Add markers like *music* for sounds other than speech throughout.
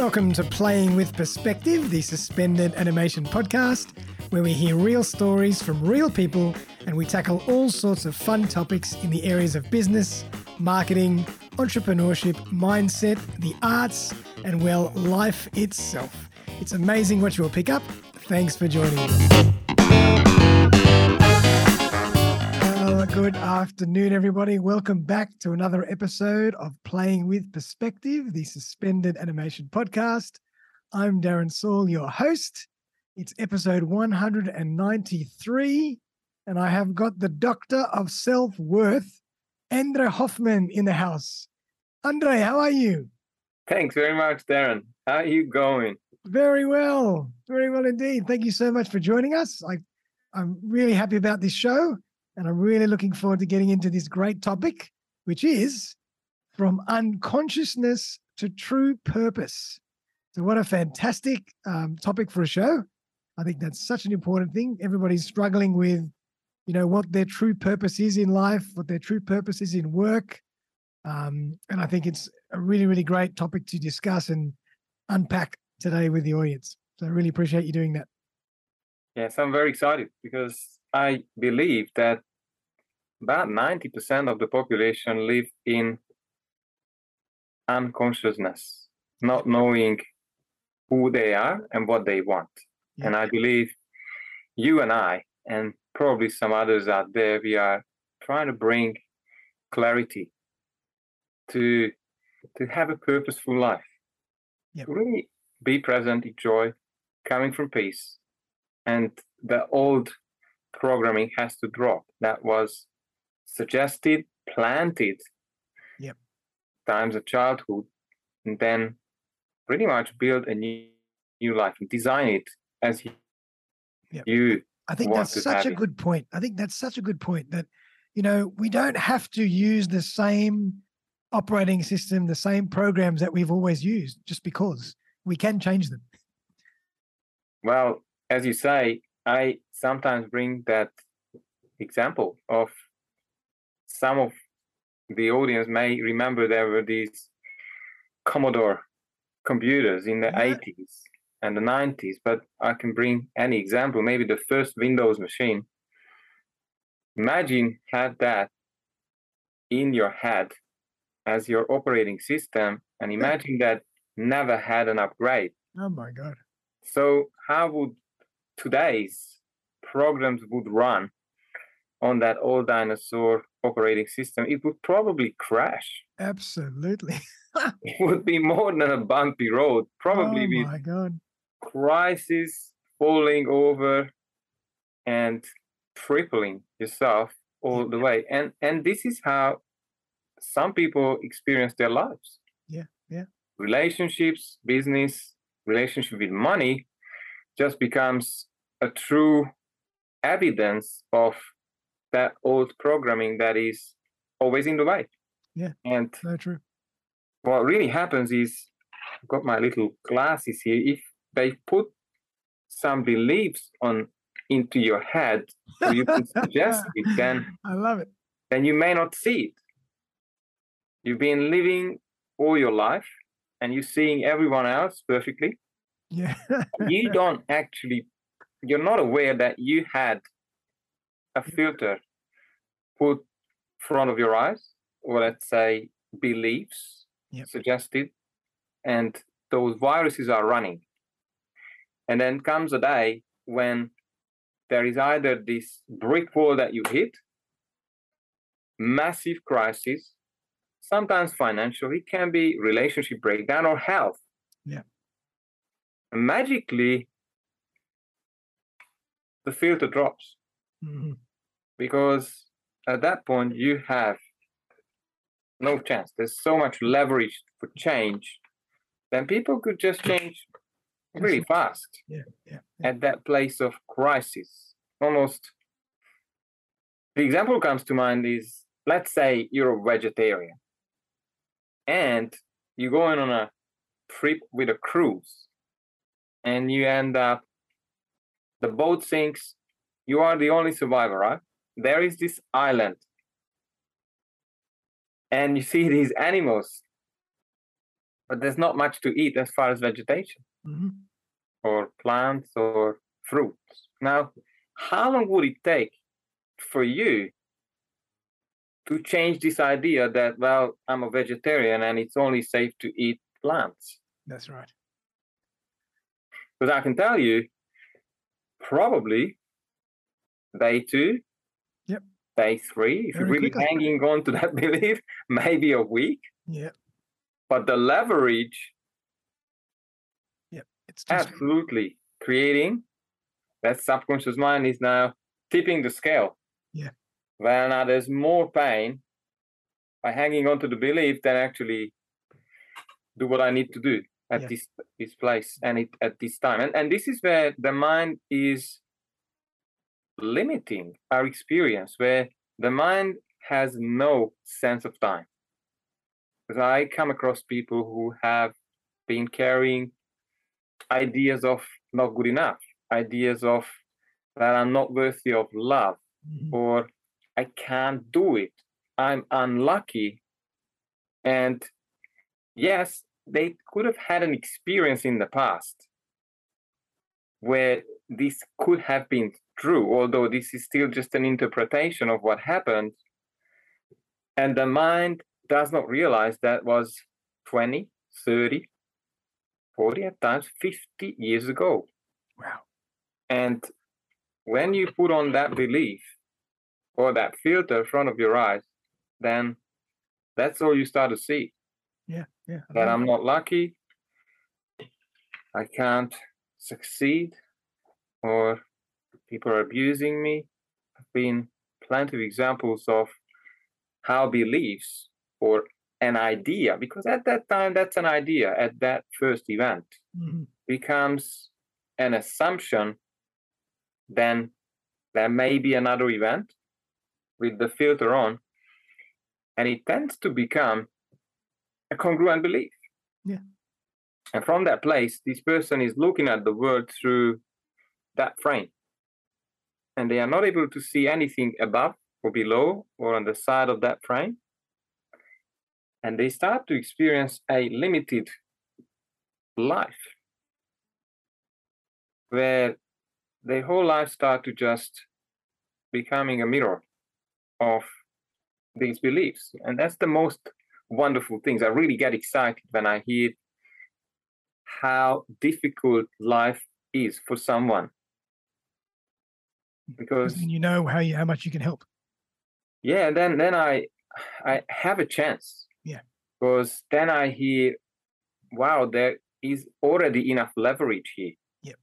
Welcome to Playing with Perspective, the suspended animation podcast, where we hear real stories from real people and we tackle all sorts of fun topics in the areas of business, marketing, entrepreneurship, mindset, the arts, and well, life itself. It's amazing what you will pick up. Thanks for joining us. Good afternoon, everybody. Welcome back to another episode of Playing with Perspective, the suspended animation podcast. I'm Darren Saul, your host. It's episode 193, and I have got the doctor of self worth, Andre Hoffman, in the house. Andre, how are you? Thanks very much, Darren. How are you going? Very well, very well indeed. Thank you so much for joining us. I, I'm really happy about this show, and I'm really looking forward to getting into this great topic, which is from unconsciousness to true purpose. So, what a fantastic um, topic for a show! I think that's such an important thing. Everybody's struggling with, you know, what their true purpose is in life, what their true purpose is in work, um, and I think it's a really, really great topic to discuss and unpack today with the audience. So I really appreciate you doing that. Yes, I'm very excited because I believe that about 90% of the population live in unconsciousness, not knowing who they are and what they want. Yeah. And I believe you and I, and probably some others out there, we are trying to bring clarity to to have a purposeful life. Yep. Really be present, enjoy, coming from peace. And the old programming has to drop. That was suggested, planted yep. times of childhood, and then pretty much build a new, new life and design it as you, yep. you I think that's such a good point. I think that's such a good point that, you know, we don't have to use the same operating system, the same programs that we've always used just because we can change them. Well, as you say, I sometimes bring that example of some of the audience may remember there were these Commodore computers in the yeah. 80s and the 90s, but I can bring any example, maybe the first Windows machine. Imagine had that in your head as your operating system and imagine that never had an upgrade. Oh my God. So how would today's programs would run on that old dinosaur operating system? It would probably crash. Absolutely. *laughs* it would be more than a bumpy road, probably oh my God. crisis falling over and tripling yourself all the way. And and this is how some people experience their lives. Yeah, yeah. Relationships, business, relationship with money just becomes a true evidence of that old programming that is always in the way. Yeah. And true. What really happens is I've got my little glasses here. If they put some beliefs on into your head or you can *laughs* suggest it, then I love it. Then you may not see it. You've been living all your life and you're seeing everyone else perfectly. Yeah. *laughs* you don't actually, you're not aware that you had a filter put front of your eyes, or let's say beliefs yep. suggested, and those viruses are running. And then comes a day when there is either this brick wall that you hit, massive crisis, sometimes financial, it can be relationship breakdown or health. Yeah. And magically, the filter drops mm-hmm. Because at that point you have no chance. There's so much leverage for change. Then people could just change really fast. Yeah, yeah, yeah. At that place of crisis, almost. The example comes to mind is let's say you're a vegetarian and you're going on a trip with a cruise and you end up the boat sinks you are the only survivor right there is this island and you see these animals but there's not much to eat as far as vegetation hmm or plants or fruits. Now, how long would it take for you to change this idea that, well, I'm a vegetarian and it's only safe to eat plants? That's right. Because I can tell you, probably two, Yep. Day three, if you're really quickly. hanging on to that *laughs* belief, maybe a week. Yeah. But the leverage yeah, It's absolutely creating that subconscious mind is now tipping the scale. Yeah. Well, now there's more pain by hanging on to the belief than actually do what I need to do at Yeah. this this place and it at this time. And and this is where the mind is limiting our experience, where the mind has no sense of time. Because I come across people who have been carrying ideas of not good enough, ideas of that I'm not worthy of love, Mhm. or I can't do it, I'm unlucky. And yes, they could have had an experience in the past where this could have been true, although this is still just an interpretation of what happened. And the mind does not realize that was 20, 30, 40, at times 50 years ago. Wow. And when you put on that belief or that filter in front of your eyes, then that's all you start to see. Yeah. Yeah. That I'm not lucky, I can't succeed, or people are abusing me. I've been plenty of examples of how beliefs or an idea, because at that time that's an idea at that first event Mhm. becomes an assumption, then there may be another event with the filter on, and it tends to become a congruent belief. Yeah. And from that place, this person is looking at the world through that frame. And they are not able to see anything above or below or on the side of that frame. And they start to experience a limited life where their whole life start to just becoming a mirror of these beliefs. And that's the most wonderful things. I really get excited when i hear how difficult life is for someone because you know how you how much you can help. yeah then then i i have a chance Yeah. because then i hear wow there is already enough leverage here Yep.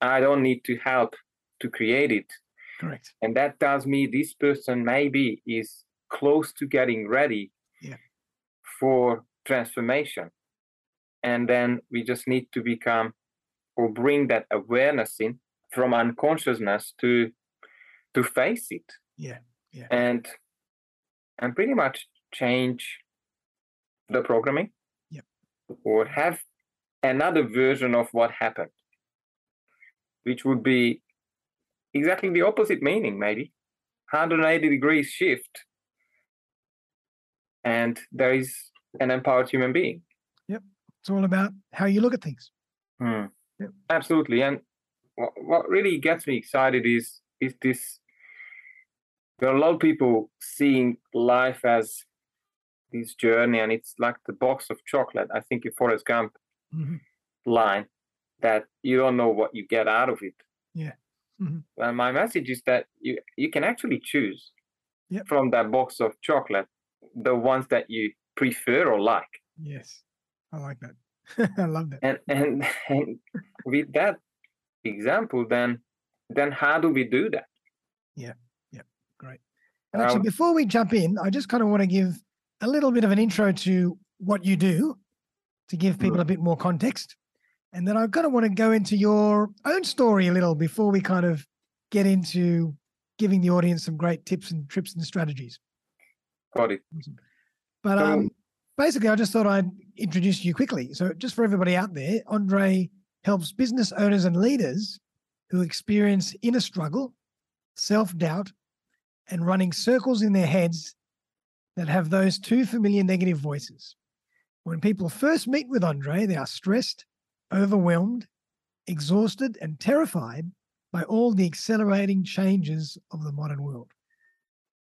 i don't need to help to create it Correct. and that tells me this person maybe is close to getting ready Yeah. for transformation and then we just need to become or bring that awareness in from unconsciousness to to face it Yeah. Yeah. and and pretty much change the programming Yep. or have another version of what happened which would be exactly the opposite meaning maybe 180 degrees shift and there is an empowered human being Yep. It's all about how you look at things. Hmm. Yep. Absolutely. And what, what really gets me excited is is this there are a lot of people seeing life as this journey and it's like the box of chocolate. I think in Forrest Gump Mhm. line that you don't know what you get out of it. Yeah. Mhm. And my message is that you you can actually choose Yep. from that box of chocolate the ones that you prefer or like. Yes. I like that. *laughs* I love that. and and, and with that example then then how do we do that Great. And actually, Um, before we jump in, I just kind of want to give a little bit of an intro to what you do to give people a bit more context. And then I kind of want to go into your own story a little before we kind of get into giving the audience some great tips and trips and strategies. got it. But um, basically, I just thought I'd introduce you quickly. So, just for everybody out there, Andre helps business owners and leaders who experience inner struggle, self doubt, and running circles in their heads that have those two familiar negative voices. When people first meet with Andre, they are stressed, overwhelmed, exhausted, and terrified by all the accelerating changes of the modern world.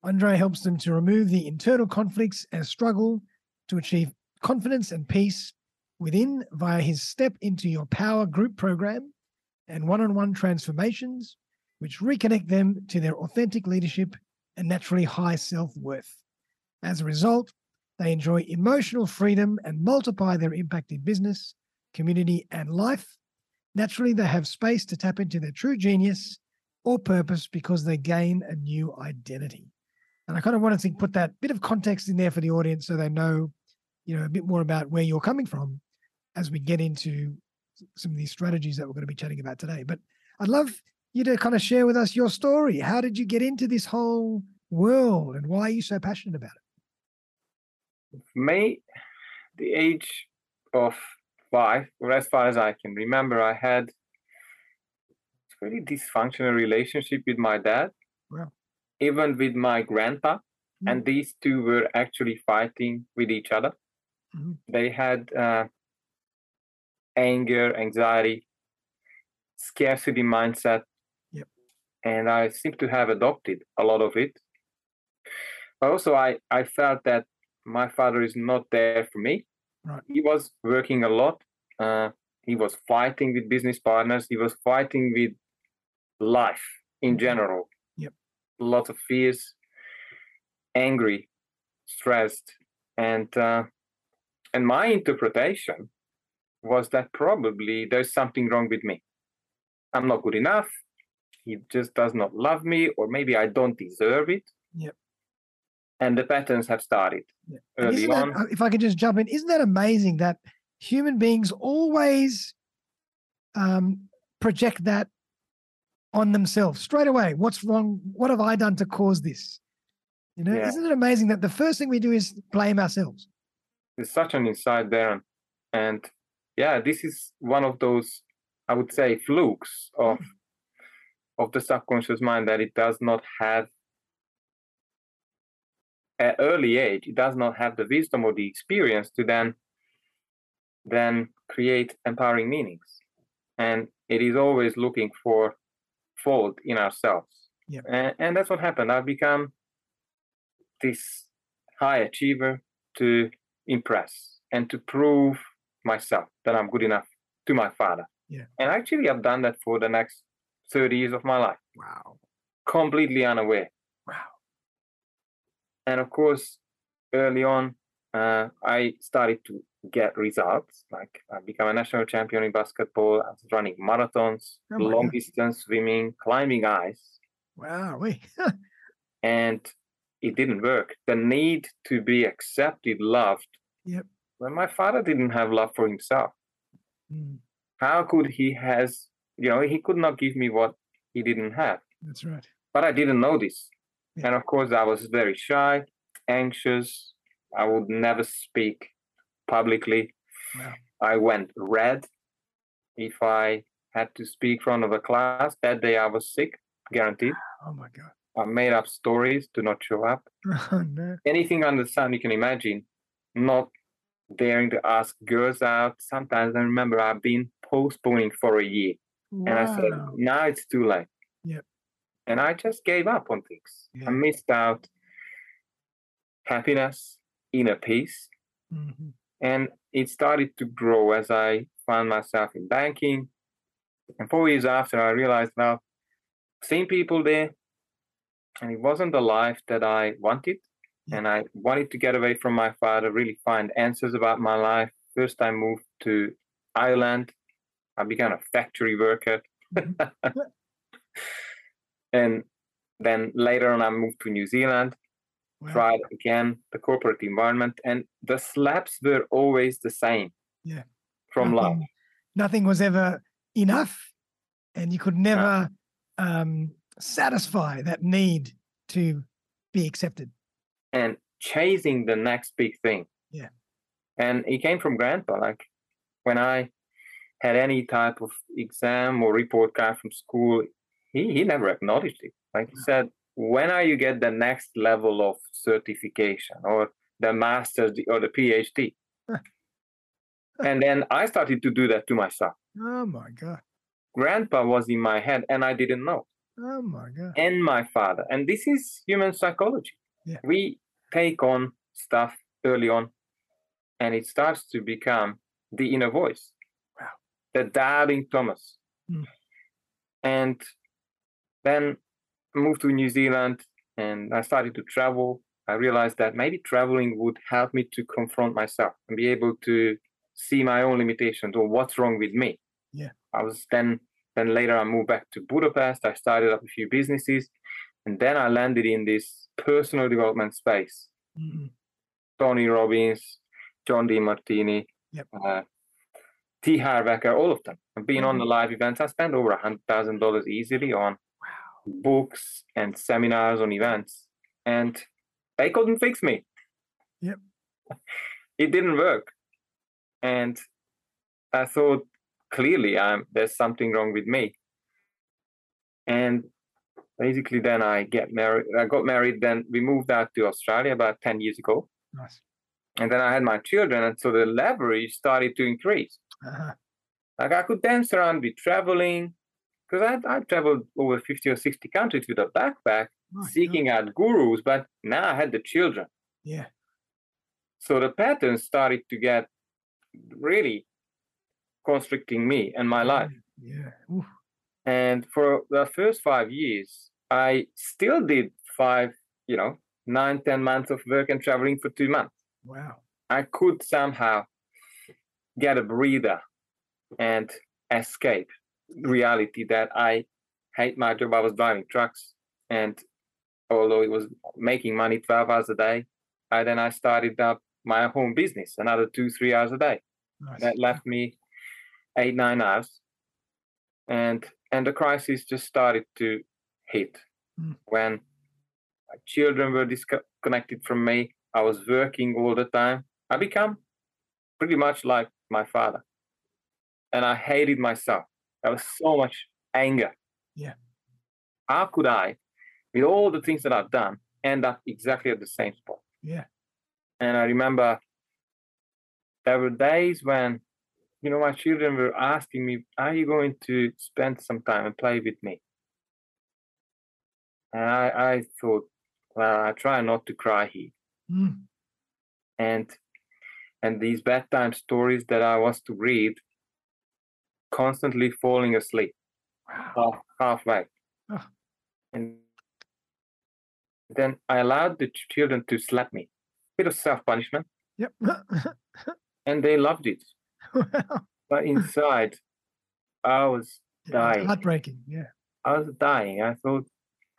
Andre helps them to remove the internal conflicts and struggle to achieve confidence and peace within via his Step into Your Power group program and one on one transformations, which reconnect them to their authentic leadership and naturally high self worth. As a result, they enjoy emotional freedom and multiply their impact in business, community, and life. Naturally, they have space to tap into their true genius or purpose because they gain a new identity. And I kind of wanted to put that bit of context in there for the audience so they know, you know, a bit more about where you're coming from as we get into some of these strategies that we're going to be chatting about today. But I'd love you to kind of share with us your story. How did you get into this whole world and why are you so passionate about it? For me, the age of five, or as far as I can remember, I had a really dysfunctional relationship with my dad, Wow. even with my grandpa. Mm. And these two were actually fighting with each other. Mhm. They had uh, anger, anxiety, scarcity mindset. And I seem to have adopted a lot of it. But also, I, I felt that my father is not there for me. Right. He was working a lot. Uh, he was fighting with business partners. He was fighting with life in Mhm. general. Yep. Lots of fears, angry, stressed, and uh, and my interpretation was that probably there's something wrong with me. I'm not good enough. He just does not love me, or maybe I don't deserve it. Yep. And the patterns have started Yeah. Early isn't that, on. uh, if I could just jump in, isn't that amazing that human beings always um, project that on themselves straight away? What's wrong? What have I done to cause this? You know, Yeah. isn't it amazing that the first thing we do is blame ourselves? There's such an insight there, and yeah, this is one of those I would say flukes of of the subconscious mind that it does not have at early age it does not have the wisdom or the experience to then then create empowering meanings and it is always looking for fault in ourselves yeah. and, and that's what happened i've become this high achiever to impress and to prove myself that i'm good enough to my father Yeah. and actually i've done that for the next 30 years of my life Wow. completely unaware Wow. and of course early on uh, i started to get results like i became a national champion in basketball i was running marathons Oh long God. distance swimming climbing ice Wow. *laughs* And it didn't work the need to be accepted loved Yep. when my father didn't have love for himself Mm, how could he has you know he could not give me what he didn't have that's right. but I didn't know this. Yeah. And of course, I was very shy, anxious. I would never speak publicly. Wow. I went red if I had to speak in front of a class. That day I was sick, guaranteed. Oh my God. I made up stories to not show up. *laughs* Oh no. Anything under the sun you can imagine. Not daring to ask girls out. Sometimes I remember I've been postponing for a year. And I said, now it's too late. Yep. And I just gave up on things. Yeah. I missed out happiness, inner peace. Mhm. And it started to grow as I found myself in banking. And four years after, I realized, well, same people there. And it wasn't the life that I wanted. Yeah. And I wanted to get away from my father, really find answers about my life. First, I moved to Ireland. I became a factory worker. Mhm. *laughs* and then later on, I moved to New Zealand, Wow. tried again the corporate environment, and the slaps were always the same. Yeah. From love. nothing, nothing was ever enough, and you could never um, satisfy that need to be accepted. and chasing the next big thing. Yeah. And it came from grandpa. Like when I had any type of exam or report card from school, he, he never acknowledged it. Like he said, when are you get the next level of certification or the master's or the PhD? *laughs* And then I started to do that to myself. Oh my God. Grandpa was in my head and I didn't know. Oh my God. And my father. And this is human psychology. Yeah. We take on stuff early on and it starts to become the inner voice. The doubting Thomas. Mm. And then I moved to New Zealand and I started to travel. I realized that maybe traveling would help me to confront myself and be able to see my own limitations or what's wrong with me. Yeah. I was then then later I moved back to Budapest. I started up a few businesses and then I landed in this personal development space. Mhm. Tony Robbins, John Demartini, Yep. uh, T. Harv Eker, all of them. I've been on the Mhm. live events. I spent over a hundred thousand dollars easily on Wow. books and seminars on events, and they couldn't fix me. Yep. *laughs* It didn't work, and I thought clearly, I'm there's something wrong with me. And basically, then I get married. I got married. Then we moved out to Australia about ten years ago, Nice. and then I had my children, and so the leverage started to increase. Uh-huh. Like I could dance around be traveling, because I I traveled over fifty or sixty countries with a backpack, God. seeking out gurus. But now I had the children, Yeah. so the patterns started to get really constricting me and my life. Yeah. Oof. And for the first five years, I still did five, you know, nine, ten months of work and traveling for two months. Wow. I could somehow get a breather and escape reality that I hate my job. I was driving trucks, and although it was making money 12 hours a day, I then I started up my home business another two, three hours a day. Nice. That left me eight, nine hours, and and the crisis just started to hit Mm. when my children were disconnected from me. I was working all the time. I become pretty much like my father. And I hated myself. There was so much anger. Yeah. How could I, with all the things that I've done, end up exactly at the same spot? Yeah. And I remember there were days when, you know, my children were asking me, Are you going to spend some time and play with me? And I, I thought, well, I try not to cry here Mm. and and these bedtime stories that I was to read, constantly falling asleep Wow. half, halfway. Ah. And then I allowed the children to slap me, bit of self punishment, Yep. *laughs* and they loved it. wow. But inside, I was Dying. Heartbreaking. Yeah. I was dying. I thought,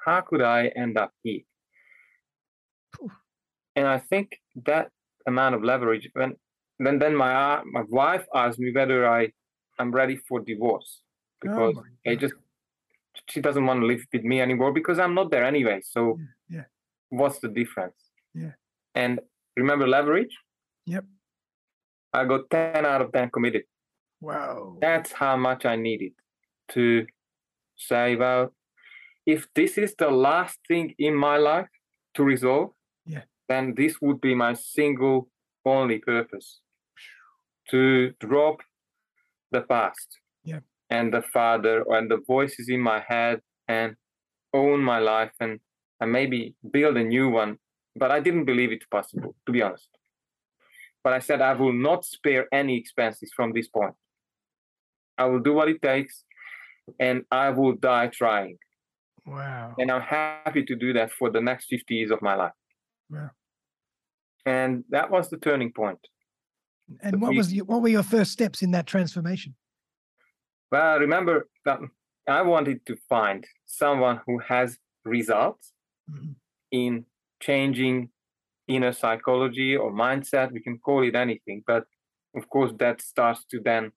how could I end up here? And I think that amount of leverage. When then then my uh, my wife asked me whether I I'm ready for divorce because oh I just she doesn't want to live with me anymore because I'm not there anyway. So Yeah, yeah. what's the difference? Yeah. And remember leverage? Yep. I got 10 out of 10 committed. Wow. That's how much I needed to say, well, if this is the last thing in my life to resolve. Then this would be my single only purpose to drop the past Yeah. and the father and the voices in my head and own my life and, and maybe build a new one. But I didn't believe it possible, to be honest. But I said I will not spare any expenses from this point. I will do what it takes and I will die trying. Wow. And I'm happy to do that for the next 50 years of my life. Wow. And that was the turning point. And what we- was your, what were your first steps in that transformation? Well, I remember that I wanted to find someone who has results Mhm. in changing inner psychology or mindset. We can call it anything, but of course, that starts to then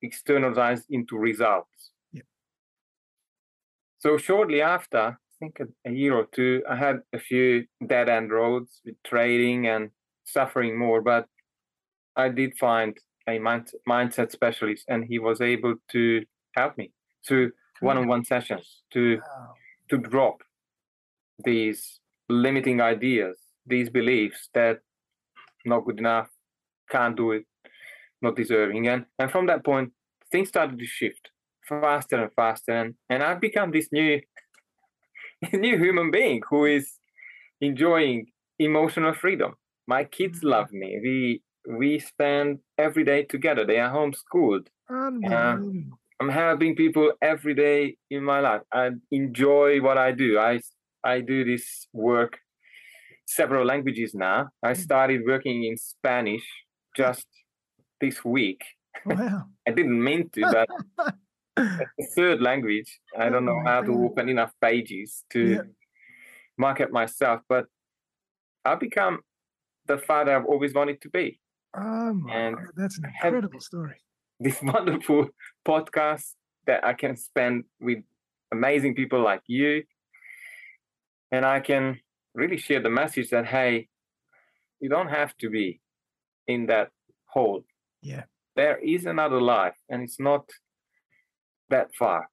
externalize into results. Yep. So, shortly after, think a, a year or two, I had a few dead end roads with trading and suffering more, but I did find a mind, mindset specialist, and he was able to help me through one on one sessions to Wow. to drop these limiting ideas, these beliefs that not good enough, can't do it, not deserving. And and from that point, things started to shift faster and faster, and and I've become this new *laughs* new human being who is enjoying emotional freedom. My kids Mm-hmm. love me. We we spend every day together. They are homeschooled. Unbelievable. I'm helping people every day in my life. I enjoy what I do. I I do this work several languages now. I started working in Spanish just this week. wow. *laughs* I didn't mean to, but *laughs* third language. I don't Oh know how to open enough pages to Yeah. market myself, but I've become the father I've always wanted to be. Oh my And God, that's an incredible story. This *laughs* wonderful podcast that I can spend with amazing people like you. And I can really share the message that, hey, you don't have to be in that hole. Yeah. There is another life, and it's not that far.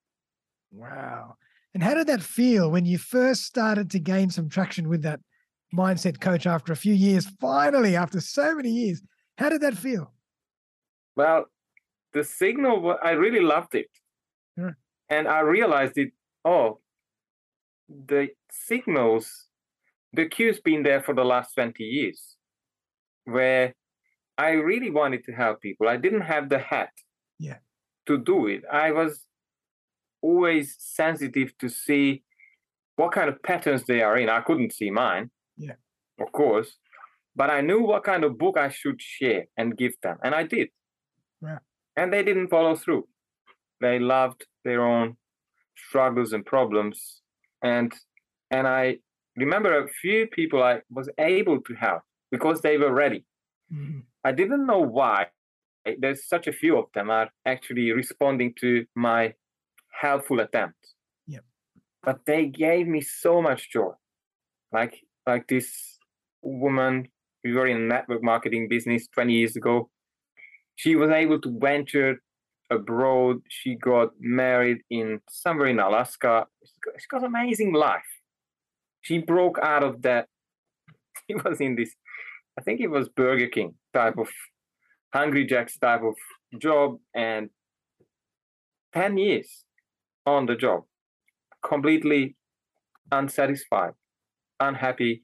Wow. And how did that feel when you first started to gain some traction with that mindset coach after a few years? Finally, after so many years, how did that feel? Well, the signal, I really loved it. Yeah. And I realized it, oh, the signals, the cue's been there for the last 20 years, where I really wanted to help people. I didn't have the hat Yeah. to do it. I was always sensitive to see what kind of patterns they are in. I couldn't see mine, Yeah. of course, but I knew what kind of book I should share and give them, and I did. Yeah. And they didn't follow through. They loved their own struggles and problems, and and I remember a few people I was able to help because they were ready. Mhm. I didn't know why. There's such a few of them are actually responding to my helpful attempt. Yep. But they gave me so much joy. Like like this woman, we were in network marketing business 20 years ago. She was able to venture abroad. She got married in somewhere in Alaska. She got, she got an amazing life. She broke out of that. *laughs* She was in this I think it was Burger King type of Hungry Jack's type of job and 10 years on the job, completely unsatisfied, unhappy.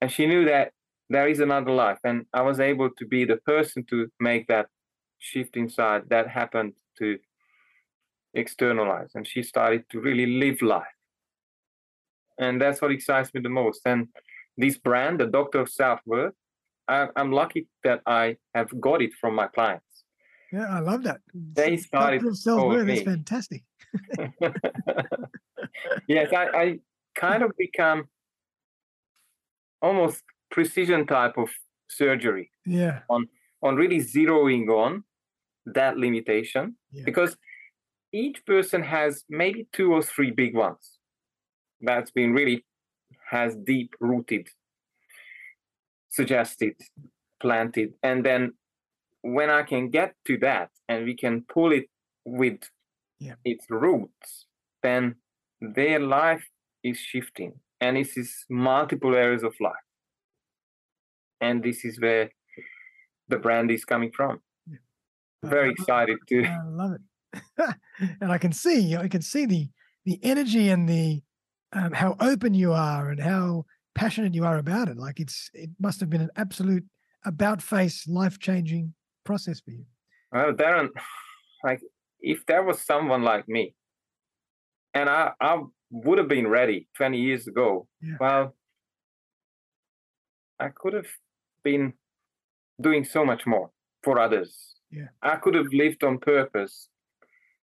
And she knew that there is another life. And I was able to be the person to make that shift inside that happened to externalize. And she started to really live life. And that's what excites me the most. And this brand, the Doctor of Self Worth, I'm lucky that I have got it from my clients. Yeah, I love that. They started of self-worth, That's fantastic. *laughs* yes, I, I kind of become almost precision type of surgery Yeah. on really zeroing on that limitation Yeah. because each person has maybe two or three big ones that's been really has deep rooted suggested planted and then when i can get to that and we can pull it with Yeah. its roots then their life is shifting and this is multiple areas of life and this is where the brand is coming from I very excited to I love it. *laughs* and I can see, you. I can see the the energy and the um, how open you are and how passionate you are about it. Like it's it must have been an absolute about face, life changing process for you. Well, Darren, *sighs* like if there was someone like me, and I, I would have been ready 20 years ago, Yeah. well, I could have been doing so much more for others. Yeah. I could have lived on purpose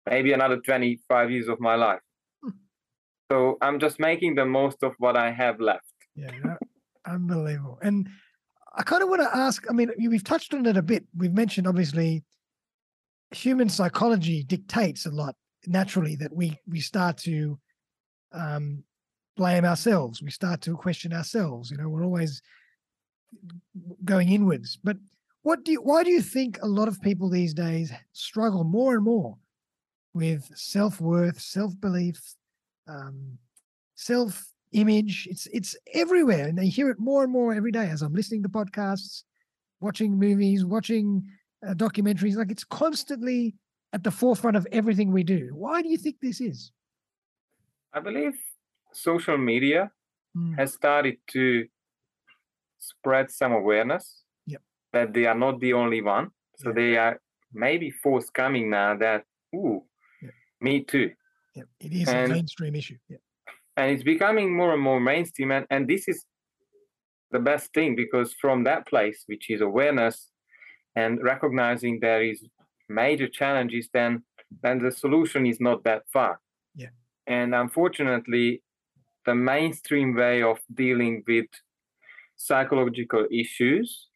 maybe another 25 years of my life. Hmm. So I'm just making the most of what I have left. Yeah, unbelievable. And I kind of want to ask. I mean, we've touched on it a bit. We've mentioned obviously human psychology dictates a lot naturally that we we start to um, blame ourselves. We start to question ourselves. You know, we're always going inwards. But what do you? Why do you think a lot of people these days struggle more and more with self worth, self belief, um, self image. It's it's everywhere, and they hear it more and more every day as I'm listening to podcasts, watching movies, watching uh, documentaries. Like it's constantly at the forefront of everything we do. Why do you think this is? I believe social media Mm, has started to spread some awareness Yep. that they are not the only one. So Yeah. they are maybe forthcoming now that, ooh, Yeah. me too. yeah, it is And- a mainstream issue. And it's becoming more and more mainstream. And, and this is the best thing because from that place, which is awareness and recognizing there is major challenges, then then the solution is not that far. Yeah. And unfortunately, the mainstream way of dealing with psychological issues,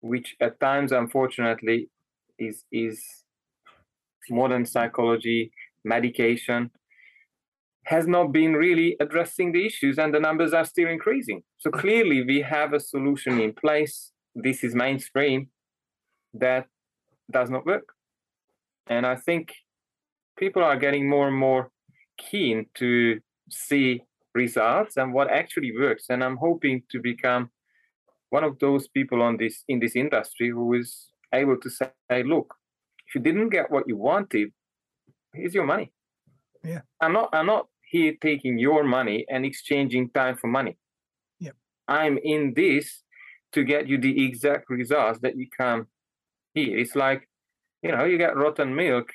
which at times unfortunately is is modern psychology, medication, has not been really addressing the issues and the numbers are still increasing. So clearly we have a solution in place. This is mainstream that does not work. And I think people are getting more and more keen to see results and what actually works. And I'm hoping to become one of those people on this in this industry who is able to say, look, if you didn't get what you wanted, here's your money. Yeah. I'm not I'm not taking your money and exchanging time for money. Yep. I'm in this to get you the exact results that you come here. It's like, you know, you get rotten milk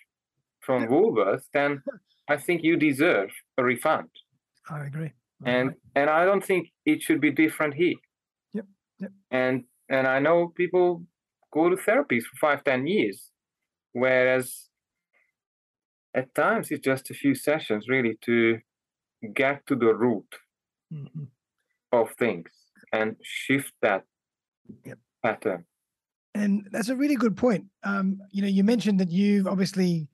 from. Woolworths, then *laughs* I think you deserve a refund. I agree. I And agree. and I don't think it should be different here. Yep, yep. And and I know people go to therapies for five, ten years, whereas at times it's just a few sessions really to get to the root Mhm. of things and shift that Yep. pattern. And that's a really good point. Um, you know, you mentioned that you obviously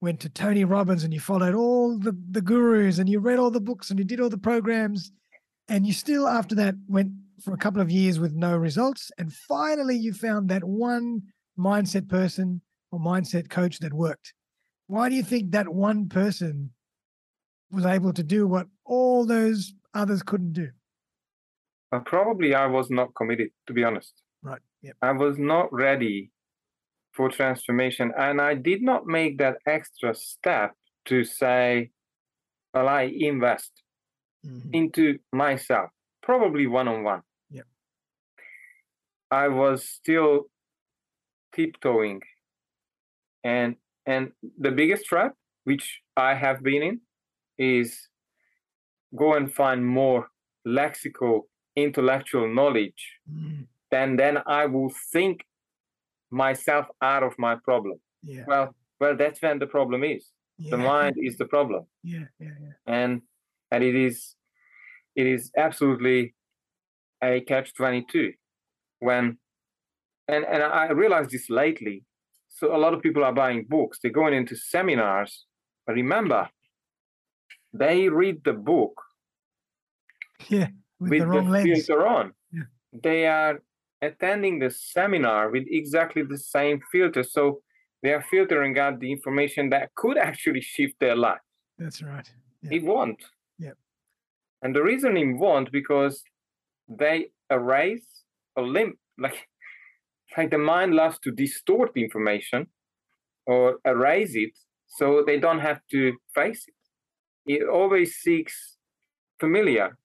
went to Tony Robbins and you followed all the, the gurus and you read all the books and you did all the programs. And you still, after that, went for a couple of years with no results. And finally, you found that one mindset person or mindset coach that worked. Why do you think that one person was able to do what all those others couldn't do? But probably I was not committed, to be honest. Right. Yep. I was not ready for transformation. And I did not make that extra step to say, well, I invest Mhm. into myself, probably one on one. I was still tiptoeing. And and the biggest trap which I have been in is go and find more lexical intellectual knowledge Mhm. then then I will think myself out of my problem. Yeah. Well well that's when the problem is. The mind is the problem. Yeah. Yeah. Yeah. and and it is it is absolutely a catch 22 when and and i realized this lately so a lot of people are buying books they're going into seminars but remember they read the book *laughs* Yeah. With, with the the, wrong lens. filter on Yeah. they are attending the seminar with exactly the same filter so they are filtering out the information that could actually shift their life That's right. Yeah. it won't. Yep. And the reason it won't because they erase a limb *laughs* like like the mind loves to distort the information or erase it so they don't have to face it. It always seeks familiar.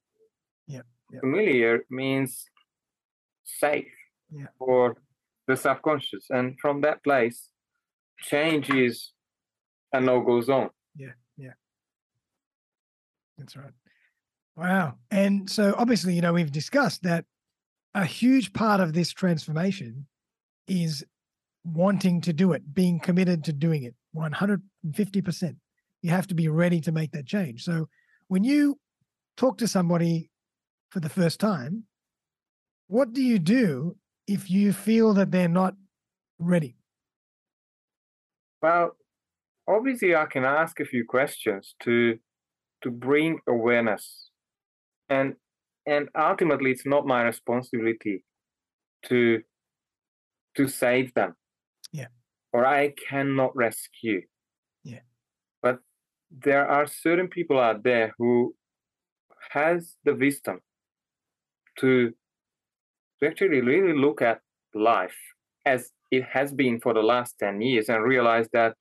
Yep, yep. Familiar means safe Yeah. for the subconscious. And from that place, change is a no-go zone. Yeah, yeah. That's right. Wow. And so obviously, you know, we've discussed that a huge part of this transformation is wanting to do it, being committed to doing it 150%. You have to be ready to make that change. So when you talk to somebody for the first time, what do you do if you feel that they're not ready? Well, obviously, I can ask a few questions to to bring awareness, and and ultimately, it's not my responsibility to to save them. Yeah. Or I cannot rescue. But there are certain people out there who has the wisdom to to actually really look at life as it has been for the last 10 years and realize that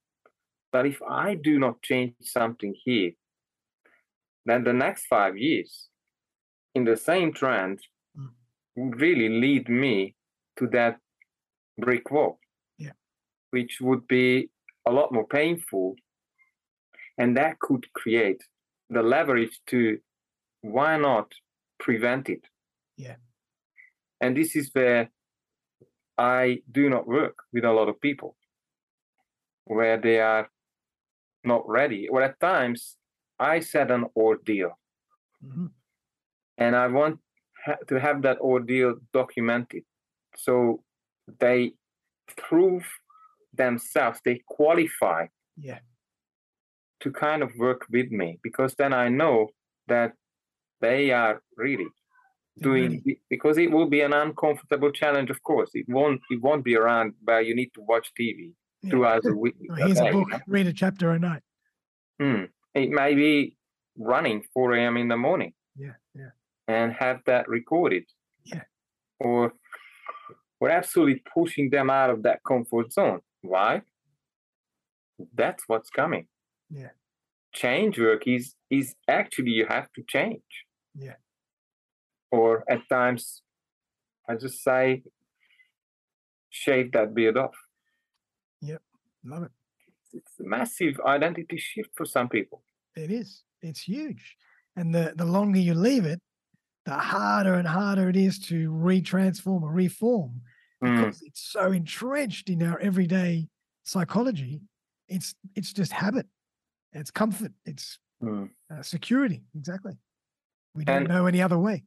that if I do not change something here, then the next five years in the same trend Mm. really lead me to that brick wall. Yeah. Which would be a lot more painful. And that could create the leverage to why not prevent it? Yeah. And this is where I do not work with a lot of people where they are not ready, or at times I set an ordeal Mhm. and I want to have that ordeal documented so they prove themselves, they qualify Yeah. To kind of work with me because then I know that they are really doing it because it will be an uncomfortable challenge of course it won't it won't be around where you need to watch tv Yeah. two hours a week *laughs* here's a day, book. Read a chapter a night. Hmm. it may be running 4 a.m in the morning Yeah. Yeah. and have that recorded Yeah. or we're absolutely pushing them out of that comfort zone why that's what's coming Yeah. change work is is actually you have to change Yeah. or at times i just say shave that beard off Yep, Love it. it's a massive identity shift for some people It is. It's huge. And the, the longer you leave it, the harder and harder it is to retransform or reform Mm, because it's so entrenched in our everyday psychology. It's it's just habit. It's comfort. It's mm. uh, security. Exactly. We don't And- know any other way.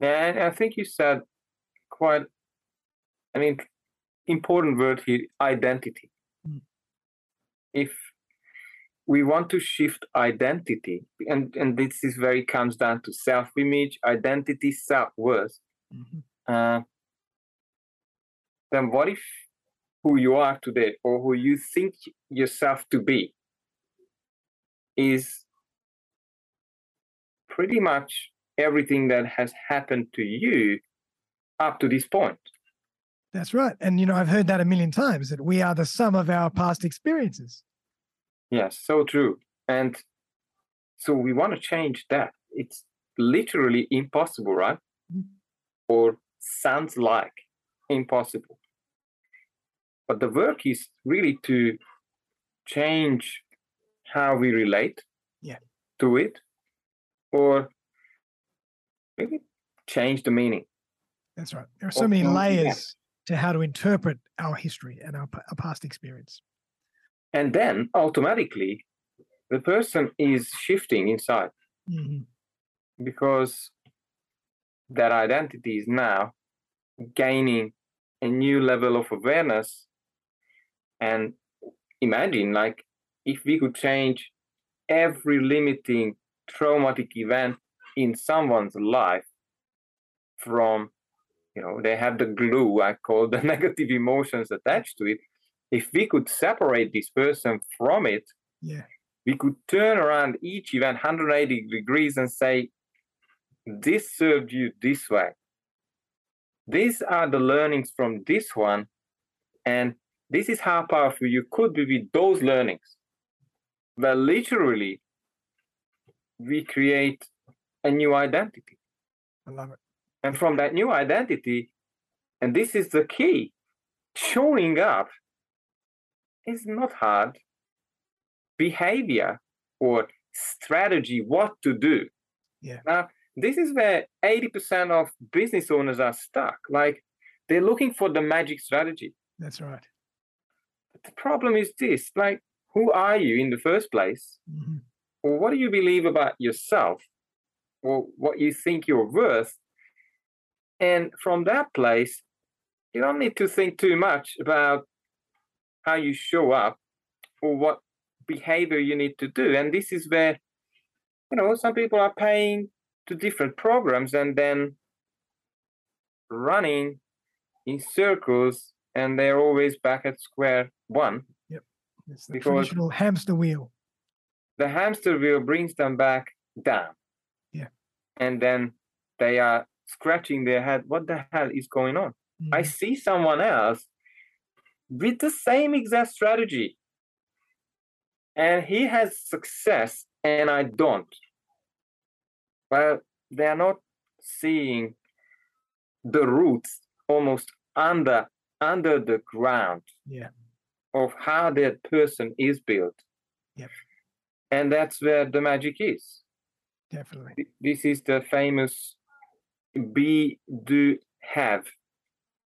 and i think you said quite i mean important word here identity Mm. if we want to shift identity and and this is it comes down to self-image identity self-worth Mhm. uh, then what if who you are today or who you think yourself to be is pretty much everything that has happened to you up to this point That's right. And you know, I've heard that a million times that we are the sum of our past experiences. yes so true and so we want to change that it's literally impossible right Mhm. or sounds like impossible but the work is really to change how we relate Yeah. to it or maybe change the meaning That's right. There are so Or- many or- yeah. layers to how to interpret our history and our, our past experience. and then automatically the person is shifting inside Mhm. because that identity is now gaining a new level of awareness and imagine like if we could change every limiting traumatic event in someone's life from you know they have the glue i call the *laughs* negative emotions attached to it if we could separate this person from it Yeah. we could turn around each event 180 degrees and say, This served you this way. These are the learnings from this one. And this is how powerful you could be with those learnings. But literally, we create a new identity. I love it. And from that new identity, and this is the key, showing up is not hard. Behavior or strategy, what to do. Yeah. Now, this is where 80% of business owners are stuck. Like they're looking for the magic strategy. That's right. But the problem is this like, who are you in the first place? Mhm. or what do you believe about yourself or what you think you're worth and from that place you don't need to think too much about how you show up or what behavior you need to do and this is where you know some people are paying to different programs and then running in circles and they're always back at square one It's the Because- traditional hamster wheel. the hamster wheel brings them back down. Yeah. And then they are scratching their head. What the hell is going on? I Mhm. see someone else with the same exact strategy. And he has success and I don't. Well, they are not seeing the roots almost under under the ground Yeah. Of how that person is built. Yep. And that's where the magic is. Definitely. This is the famous be, do, have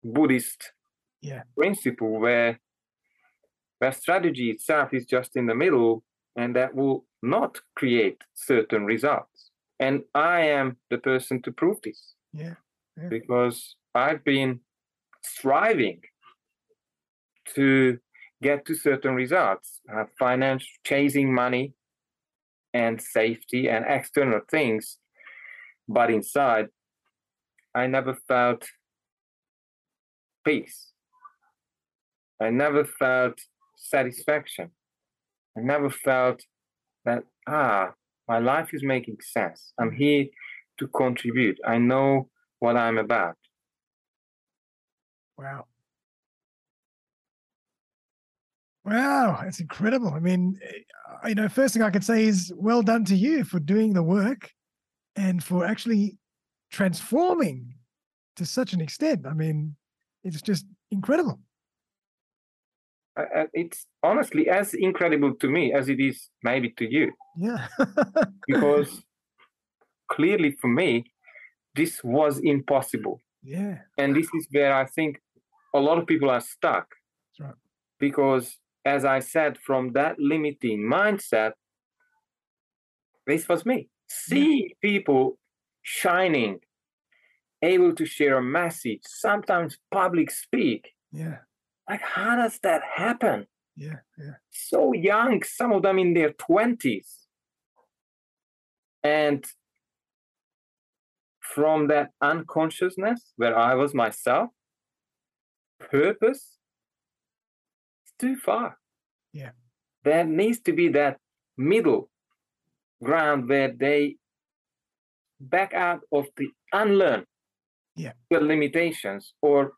Buddhist Yeah. principle where where strategy itself is just in the middle and that will not create certain results. And I am the person to prove this Yeah. Yeah. because I've been striving to get to certain results, uh, finance, chasing money and safety and external things. But inside, I never felt peace. I never felt satisfaction. I never felt that, ah, my life is making sense. I'm here to contribute. I know what I'm about. Wow. Wow, it's incredible. I mean, eh, you know, first thing I could say is well done to you for doing the work and for actually transforming to such an extent. I mean, it's just incredible. Uh, uh, it's honestly as incredible to me as it is maybe to you Yeah. *laughs* because clearly for me this was impossible yeah. and this is where i think a lot of people are stuck That's right. because as i said from that limiting mindset this was me seeing people shining able to share a message sometimes public speak Yeah. like how does that happen Yeah. Yeah. so young, some of them in their 20s. And from that unconsciousness where I was myself, purpose, too far. Yeah. There needs to be that middle ground where they back out of the unlearn Yeah. the limitations, or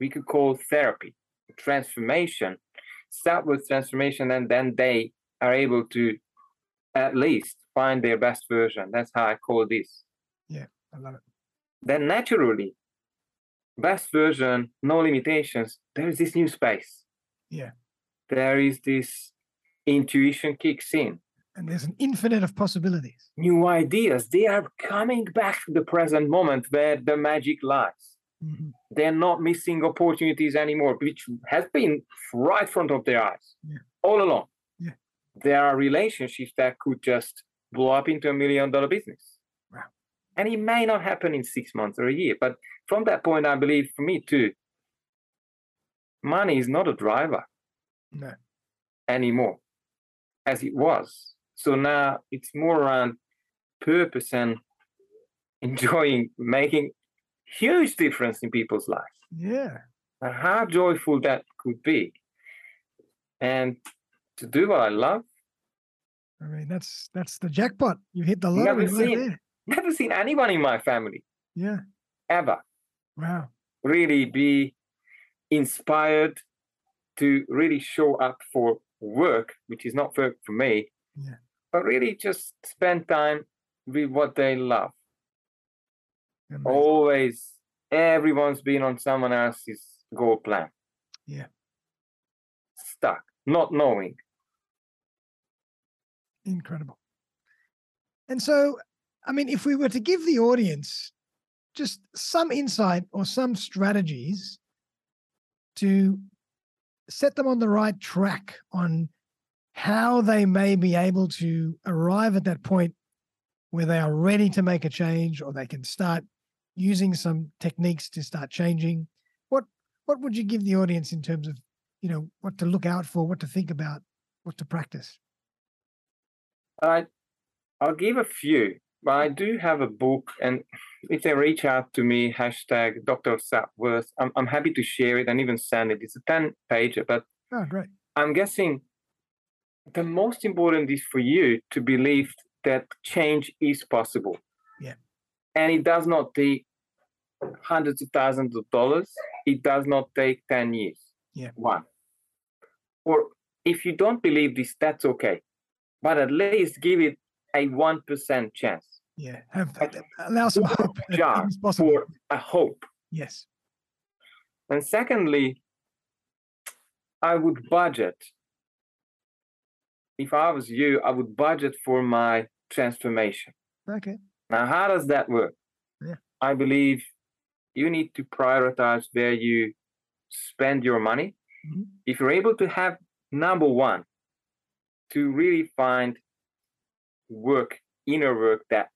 we could call therapy, transformation start with transformation and then they are able to at least find their best version that's how i call this Yeah, I love it. then naturally best version no limitations there is this new space Yeah. There is this intuition kicks in And there's an infinite of possibilities. new ideas they are coming back to the present moment where the magic lies Mhm. they're not missing opportunities anymore, which has been right front of their eyes Yeah. all along. Yeah. There are relationships that could just blow up into a million dollar business. Wow. And it may not happen in six months or a year. But from that point, I believe for me too, money is not a driver No. anymore as it was. So now it's more around purpose and *laughs* enjoying making huge difference in people's lives Yeah. and how joyful that could be and to do what i love I mean, that's that's the jackpot. You hit the Never lottery right seen- there. never seen anyone in my family Yeah. ever Wow. really be inspired to really show up for work which is not work for me Yeah. but really just spend time with what they love Amazing. always everyone's been on someone else's goal plan Yeah. stuck not knowing Incredible. And so, I mean, if we were to give the audience just some insight or some strategies to set them on the right track on how they may be able to arrive at that point where they are ready to make a change or they can start using some techniques to start changing. What what would you give the audience in terms of you know what to look out for what to think about what to practice? I, I'll give a few, but I do have a book, and if they reach out to me, hashtag Dr. Sapworth, I'm, I'm happy to share it and even send it. It's a 10 pager, but oh great I'm guessing the most important is for you to believe that change is possible. Yeah. And it does not take hundreds of thousands of dollars, it does not take 10 years. Yeah. One. or if you don't believe this, that's okay. But at least give it a 1% chance. Yeah. Have, allow some *laughs* hope. jar. For a hope. Yes. And secondly, I would budget. If I was you, I would budget for my transformation. Okay. Now, how does that work? Yeah. I believe you need to prioritize where you spend your money. Mhm. If you're able to have number one, to really find work, inner work that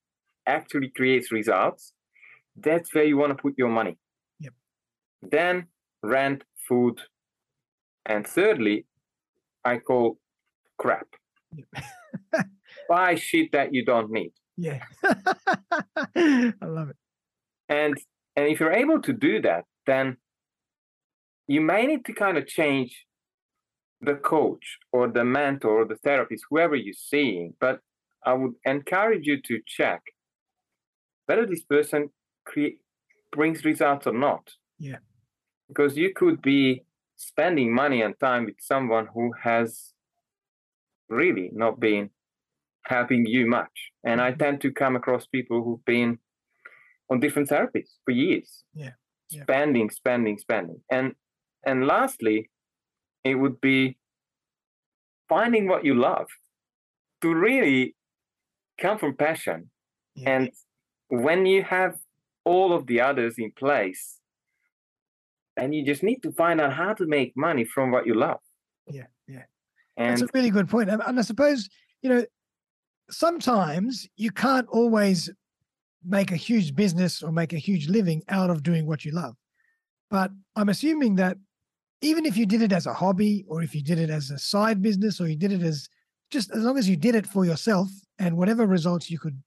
actually creates results, that's where you want to put your money. Yep. Then rent, food, and thirdly, I call crap. Yep. *laughs* Buy shit that you don't need. Yeah. *laughs* I love it. and and if you're able to do that then you may need to kind of change the coach or the mentor or the therapist whoever you're seeing but i would encourage you to check whether this person create brings results or not Yeah. because you could be spending money and time with someone who has really not been helping you much and i mm-hmm. tend to come across people who've been on different therapies for years. Yeah, yeah. Spending, spending, spending. And and lastly, it would be finding what you love to really come from passion. Yeah. And when you have all of the others in place, and you just need to find out how to make money from what you love. Yeah, yeah. And That's a really good point. And and I suppose, you know, sometimes you can't always make a huge business or make a huge living out of doing what you love. But I'm assuming that even if you did it as a hobby or if you did it as a side business or you did it as just as long as you did it for yourself and whatever results you could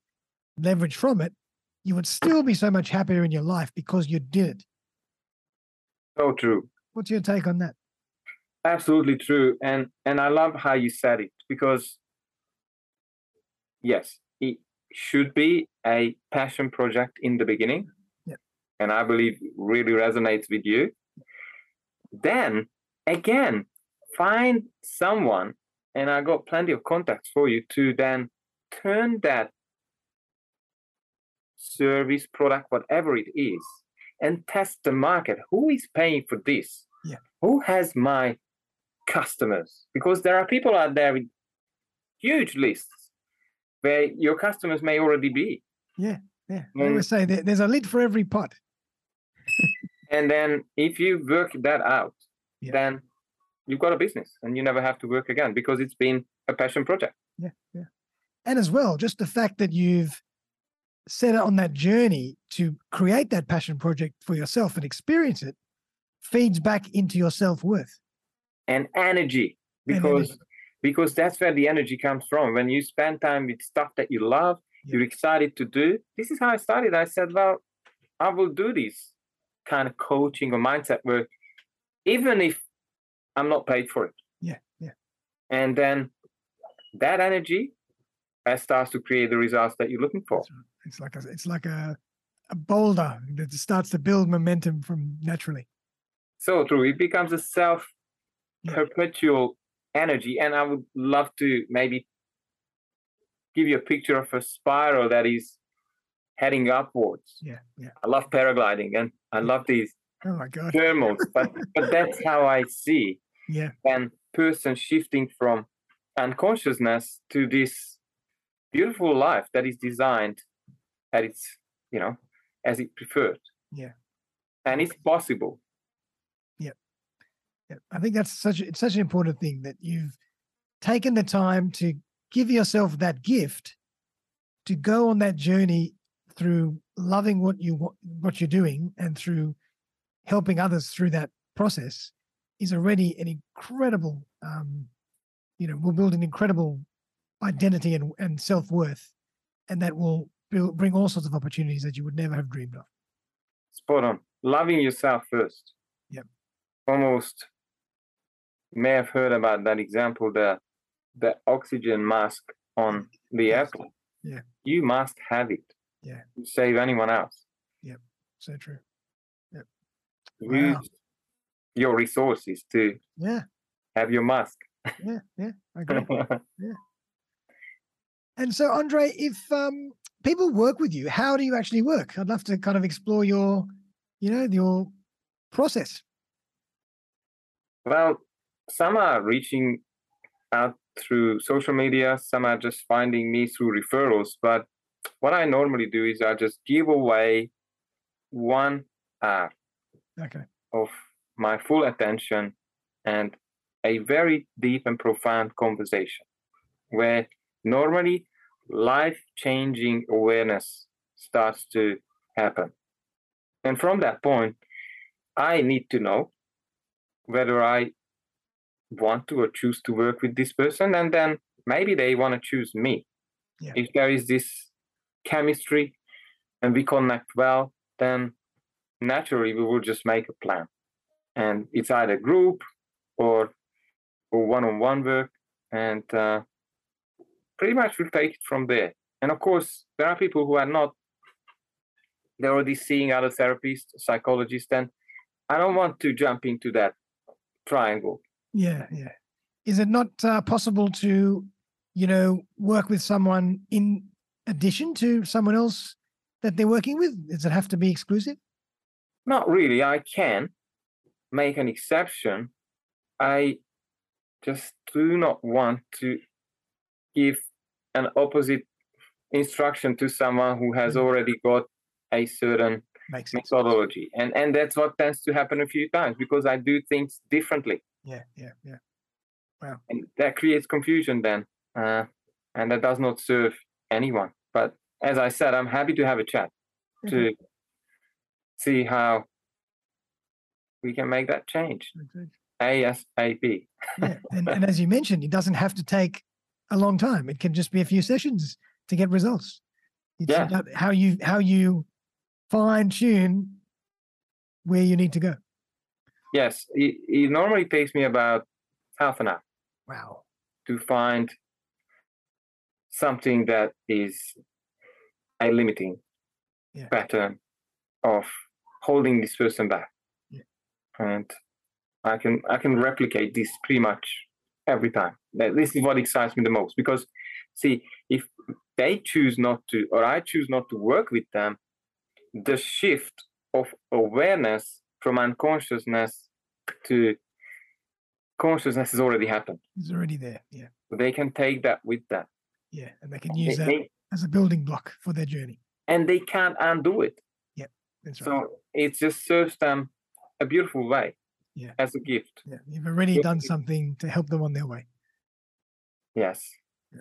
leverage from it, you would still be so much happier in your life because you did it. so true. What's your take on that? absolutely true and and i love how you said it because yes it should be a passion project in the beginning Yeah. and i believe really resonates with you then again find someone and i got plenty of contacts for you to then turn that service product whatever it is and test the market who is paying for this Yeah. who has my customers because there are people out there with huge lists where your customers may already be Yeah. Yeah. I always say there, there's a lid for every pot. *laughs* and then if you work that out Yeah. then you've got a business and you never have to work again because it's been a passion project Yeah, yeah. And as well, just the fact that you've set out on that journey to create that passion project for yourself and experience it feeds back into your self worth. and energy And because energy. because that's where the energy comes from when you spend time with stuff that you love Yeah. you're excited to do this is how i started i said well i will do this kind of coaching or mindset work even if i'm not paid for it Yeah, yeah. and then that energy uh, starts to create the results that you're looking for It's like a it's like a a boulder that starts to build momentum from naturally. so true it becomes a self Yeah. perpetual energy and i would love to maybe give you a picture of a spiral that is heading upwards Yeah, yeah. i love paragliding and i love these Oh my god. thermals but but that's *laughs* how i see Yeah, and person shifting from unconsciousness to this beautiful life that is designed at its you know as it preferred Yeah. and it's possible yeah. yeah. I think that's such it's such an important thing that you've taken the time to give yourself that gift to go on that journey through loving what you what you're doing and through helping others through that process is already an incredible um you know will build an incredible identity and, and self-worth and that will bring all sorts of opportunities that you would never have dreamed of spot on loving yourself first Yep. almost may have heard about that example the the oxygen mask on the airport Yeah. you must have it Yeah. to save anyone else Yep. so true Yeah, use Wow. your resources to yeah have your mask. Yeah, yeah, I agree. *laughs* yeah. And so, Andre, if um, people work with you, how do you actually work? I'd love to kind of explore your, you know, your process. Well, some are reaching out through social media, some are just finding me through referrals. But what I normally do is I just give away one hour okay. of my full attention and a very deep and profound conversation where normally life changing awareness starts to happen. And from that point, I need to know whether I want to or choose to work with this person. And then maybe they want to choose me. Yeah. If there is this chemistry and we connect well, then naturally we will just make a plan. And it's either group or or one-on-one work, and uh, pretty much we'll take it from there. And of course, there are people who are not. They're already seeing other therapists, psychologists, and I don't want to jump into that triangle. Yeah, yeah. Is it not uh, possible to, you know, work with someone in addition to someone else that they're working with? Does it have to be exclusive? Not really. I can make an exception. I just do not want to give an opposite instruction to someone who has Mhm. already got a certain Makes sense. methodology and and that's what tends to happen a few times because i do things differently Yeah, yeah, yeah. Wow and that creates confusion then uh, and that does not serve anyone but as i said i'm happy to have a chat to see how we can make that change asap Yeah. And, and as you mentioned, it doesn't have to take a long time. It can just be a few sessions to get results. It's Yeah. how you how you fine tune where you need to go. yes it, it normally takes me about half an hour Wow. to find something that is a limiting Yeah. pattern of holding this person back Yeah. and i can i can replicate this pretty much every time this is what excites me the most because see if they choose not to or i choose not to work with them the shift of awareness from unconsciousness to consciousness has already happened It's already there. Yeah. they can take that with them Yeah. And they can They- use that they- as a building block for their journey. and they can't undo it Yeah, That's right. so it just serves them a beautiful way Yeah. as a gift yeah. You've already done something to help them on their way. yes Yeah.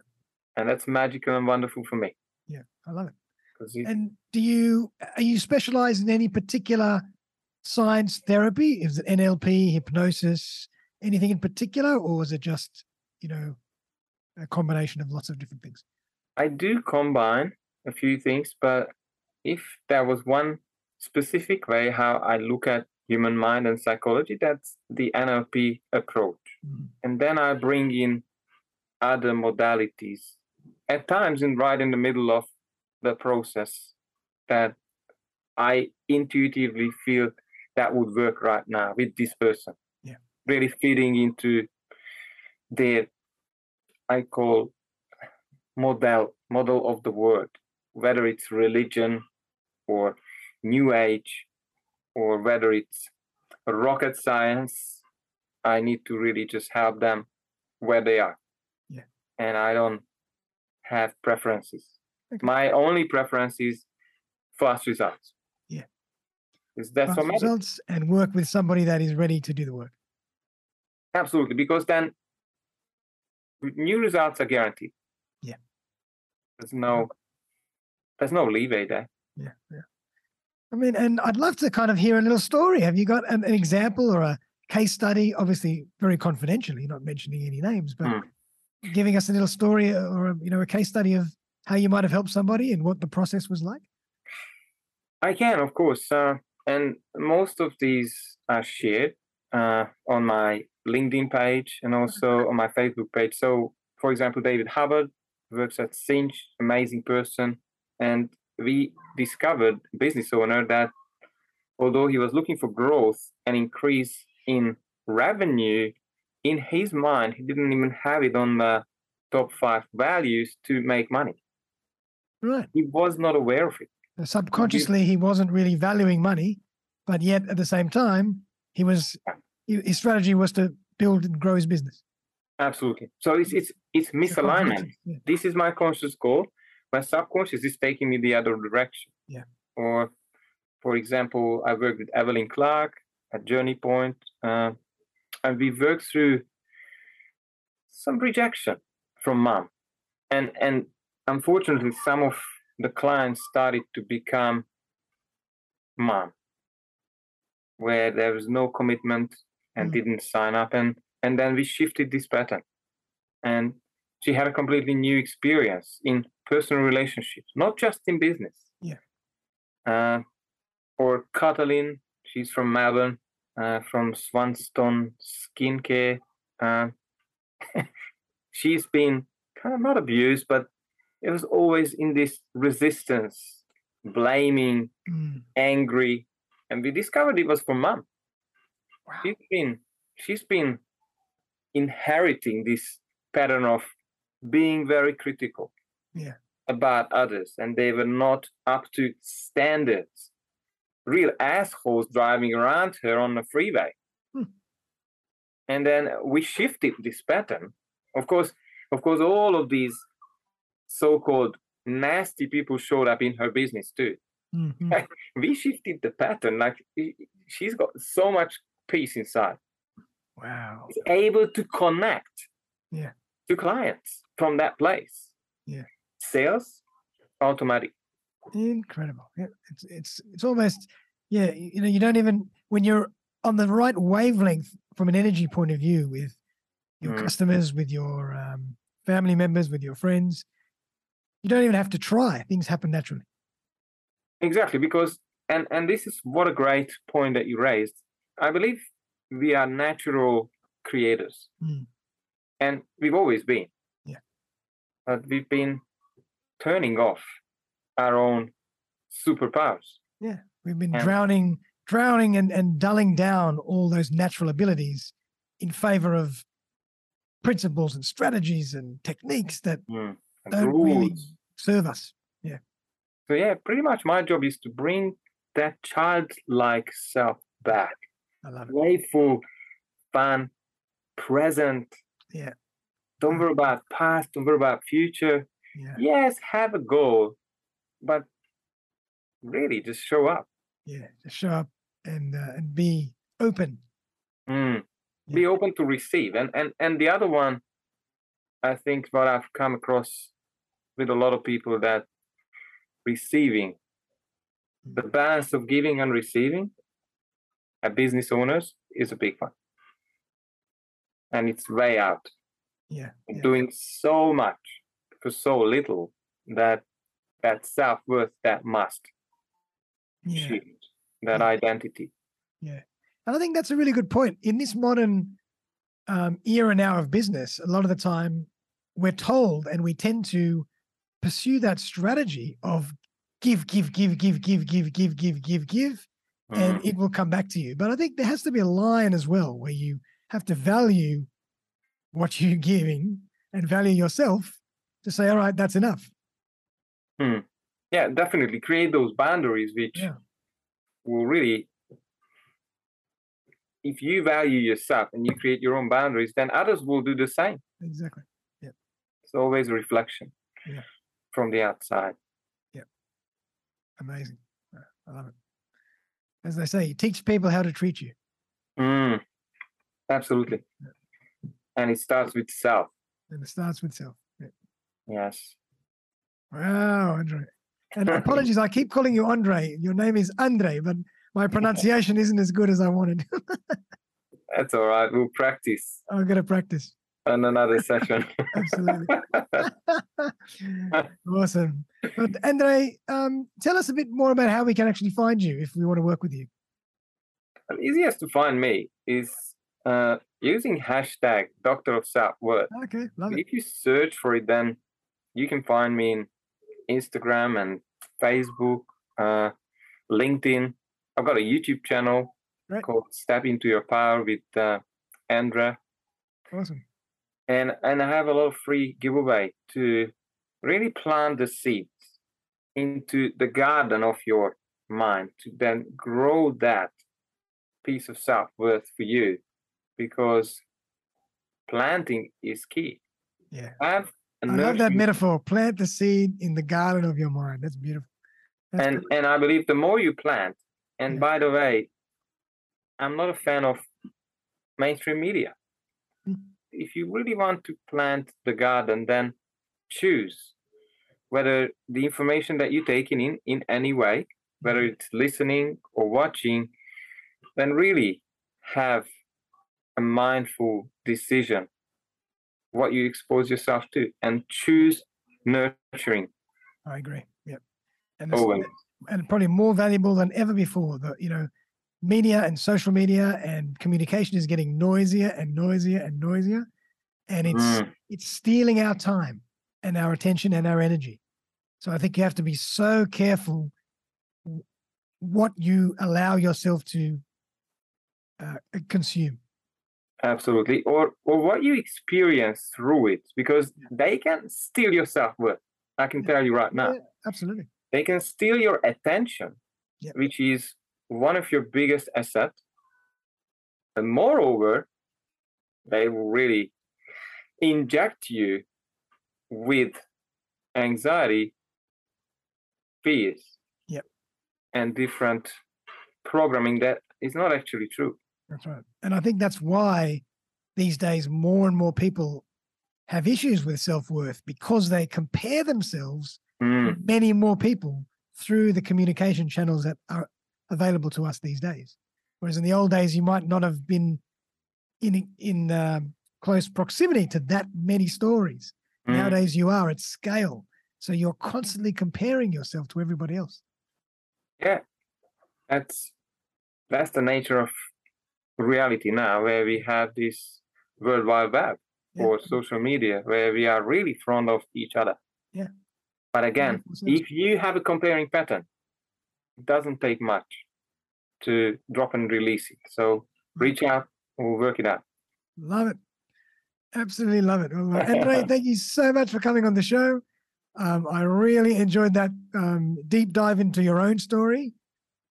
and that's magical and wonderful for me Yeah. I love it- And do you are you specialized in any particular science therapy? Is it NLP, hypnosis, anything in particular, or is it just you know a combination of lots of different things? I do combine a few things, but if there was one specific way how I look at human mind and psychology, that's the NLP approach. Mhm. And then I bring in other modalities at times in right in the middle of the process that I intuitively feel that would work right now with this person. Yeah. Really fitting into their I call model model of the world, whether it's religion or new age or whether it's rocket science, I need to really just help them where they are. Yeah. And I don't have preferences. Okay. My only preference is fast results. Yeah. Is that's Fast results and work with somebody that is ready to do the work. Absolutely, because then new results are guaranteed. Yeah. There's no there's no leeway there. Yeah, yeah. I mean, and I'd love to kind of hear a little story. Have you got an, an example or a case study? Obviously, very confidentially, not mentioning any names, but Hmm. giving us a little story or a, you know a case study of how you might have helped somebody and what the process was like. I can, of course, uh, and most of these are shared uh, on my LinkedIn page and also on my Facebook page. So, for example, David Hubbard works at Cinch, amazing person, and we discovered business owner that although he was looking for growth and increase in revenue, in his mind, he didn't even have it on the top five values to make money. Right. He was not aware of it. Subconsciously, he wasn't really valuing money, but yet at the same time, he was his strategy was to build and grow his business. Absolutely. So it's it's it's misalignment. Yeah. This is my conscious goal. My subconscious is taking me the other direction. Yeah. Or, for example, I worked with Evelyn Clark at Journey Point, uh, and we worked through some rejection from mom, and and unfortunately, some of the clients started to become mom, where there was no commitment and Mm. didn't sign up, and and then we shifted this pattern, and she had a completely new experience in personal relationships, not just in business. Yeah. Uh, or Katalin, she's from Melbourne, uh, from Swanstone Skincare. Uh, *laughs* she's been kind of not abused, but it was always in this resistance, blaming, Mm. angry, and we discovered it was from mom. Wow. She's been she's been inheriting this pattern of being very critical Yeah. about others, and they were not up to standards. Real assholes driving around her on the freeway. Hmm. And then we shifted this pattern. Of course, of course, all of these so-called nasty people showed up in her business too. Mhm. *laughs* We shifted the pattern. Like she's got so much peace inside. Wow. Is able to connect Yeah. to clients from that place. Yeah. Sales, automatic. Incredible. Yeah, it's it's it's almost yeah. You know, you don't even when you're on the right wavelength from an energy point of view with your Mm. customers, with your um, family members, with your friends. You don't even have to try. Things happen naturally. Exactly, because and and this is what a great point that you raised. I believe we are natural creators, Mm. and we've always been. Yeah. But we've been turning off our own superpowers. Yeah, we've been And- drowning, drowning, and and dulling down all those natural abilities in favor of principles and strategies and techniques that Mm. And don't really serve us. Yeah. So yeah, pretty much my job is to bring that childlike self back. I love it. Playful, fun, present. Yeah. Don't worry about past, don't worry about future. Yeah, Yes, have a goal, but really just show up. yeah. Just show up and uh, and be open. Mm. Be open to receive. And and and the other one, I think what I've come across with a lot of people that receiving the balance of giving and receiving a business owners is a big one. And it's way out. Yeah, yeah. Doing so much for so little that that self worth, that must yeah. that Yeah. identity. Yeah. And I think that's a really good point. In this modern um, era now of business, a lot of the time we're told and we tend to pursue that strategy of give, give, give, give, give, give, give, give, give, give, and Mm. it will come back to you. But I think there has to be a line as well where you have to value what you're giving and value yourself to say, all right, that's enough. yeah, definitely create those boundaries which Yeah. will really if you value yourself and you create your own boundaries, then others will do the same. Exactly. Yeah. It's always a reflection Yeah. from the outside. Yeah. Amazing. I love it. As they say, you teach people how to treat you. Mm, absolutely. And it starts with self. And it starts with self. Yes. Wow, Andre. And *laughs* apologies, I keep calling you Andre. Your name is Andre, but my *laughs* pronunciation isn't as good as I wanted. *laughs* That's all right. We'll practice I'm going to practice. on another session. Absolutely. awesome. But Andre, um, tell us a bit more about how we can actually find you if we want to work with you. the easiest to find me is uh, using hashtag Doctor of Self Worth. Okay, love it. If you search for it, then you can find me in Instagram and Facebook, uh, LinkedIn. I've got a YouTube channel Right. called Step Into Your Power with uh, Andra. Awesome. And and I have a lot of free giveaway to really plant the seeds into the garden of your mind to then grow that piece of self-worth for you because planting is key. Yeah. Have a I love that metaphor. Plant the seed in the garden of your mind. That's beautiful. That's and and I believe the more you plant, and Yeah. by the way, I'm not a fan of mainstream media. Mm. If you really want to plant the garden, then choose whether the information that you're taking in, in any way, whether Mm-hmm. it's listening or watching, then really have a mindful decision what you expose yourself to and choose nurturing I agree. Yep. And, over and probably more valuable than ever before. The you know, media and social media and communication is getting noisier and noisier and noisier, and it's Mm. it's stealing our time and our attention and our energy. So I think you have to be so careful what you allow yourself to uh, consume. Absolutely. Or or what you experience through it, because they can steal your self-worth. I can Yeah. tell you right now. Yeah, absolutely. They can steal your attention, Yep. which is one of your biggest assets. And moreover, they will really inject you with anxiety, fears, Yep. and different programming that is not actually true. That's right. And I think that's why these days more and more people have issues with self worth because they compare themselves Mm. with many more people through the communication channels that are available to us these days. Whereas in the old days, you might not have been in in um, close proximity to that many stories. Mm. Nowadays, you are at scale, so you're constantly comparing yourself to everybody else. Yeah, that's that's the nature of reality now, where we have this World Wide Web Yeah. or social media, where we are really thrown off each other. Yeah. But again, 100%. if you have a comparing pattern, it doesn't take much to drop and release it. So reach out or work it out. Love it. Absolutely love it. Well, *laughs* Andre, thank you so much for coming on the show. Um, I really enjoyed that um, deep dive into your own story,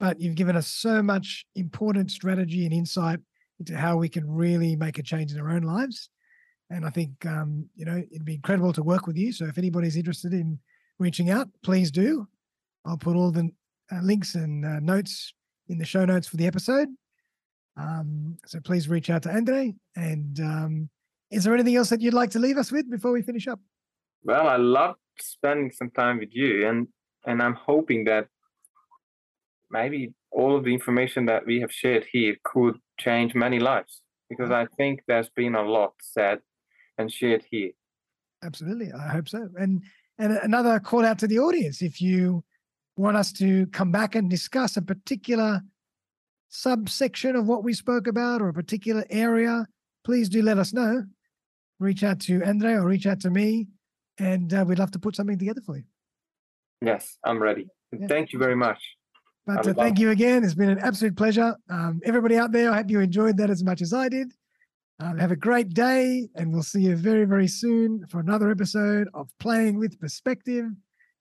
but you've given us so much important strategy and insight how we can really make a change in our own lives. And I think, um, you know, it'd be incredible to work with you. So if anybody's interested in reaching out, please do. I'll put all the uh, links and uh, notes in the show notes for the episode. Um, so please reach out to Andre. And um, is there anything else that you'd like to leave us with before we finish up? Well, I love spending some time with you, and and I'm hoping that maybe all of the information that we have shared here could change many lives because I think there's been a lot said and shared here. Absolutely, I hope so. And and another call out to the audience: if you want us to come back and discuss a particular subsection of what we spoke about or a particular area, please do let us know. Reach out to Andre or reach out to me, and uh, we'd love to put something together for you. Yes, I'm ready. Yeah. Thank you very much. But uh, thank you again. It's been an absolute pleasure. Um, everybody out there, I hope you enjoyed that as much as I did. Um, have a great day, and we'll see you very, very soon for another episode of Playing with Perspective,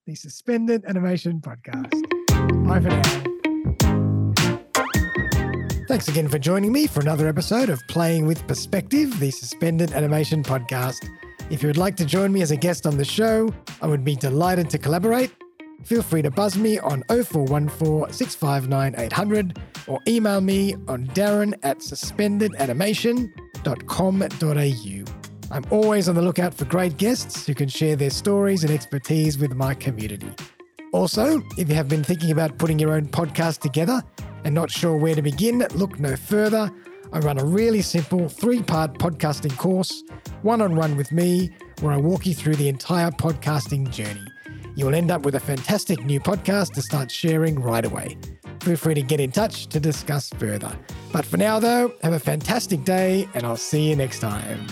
the Suspended Animation Podcast. Bye for now. Thanks again for joining me for another episode of Playing with Perspective, the Suspended Animation Podcast. If you would like to join me as a guest on the show, I would be delighted to collaborate feel free to buzz me on 0414 659 800 or email me on darren at suspendedanimation.com.au. I'm always on the lookout for great guests who can share their stories and expertise with my community. Also, if you have been thinking about putting your own podcast together and not sure where to begin, look no further. I run a really simple three part podcasting course, one on one with me, where I walk you through the entire podcasting journey. You'll end up with a fantastic new podcast to start sharing right away. Feel free to get in touch to discuss further. But for now, though, have a fantastic day, and I'll see you next time.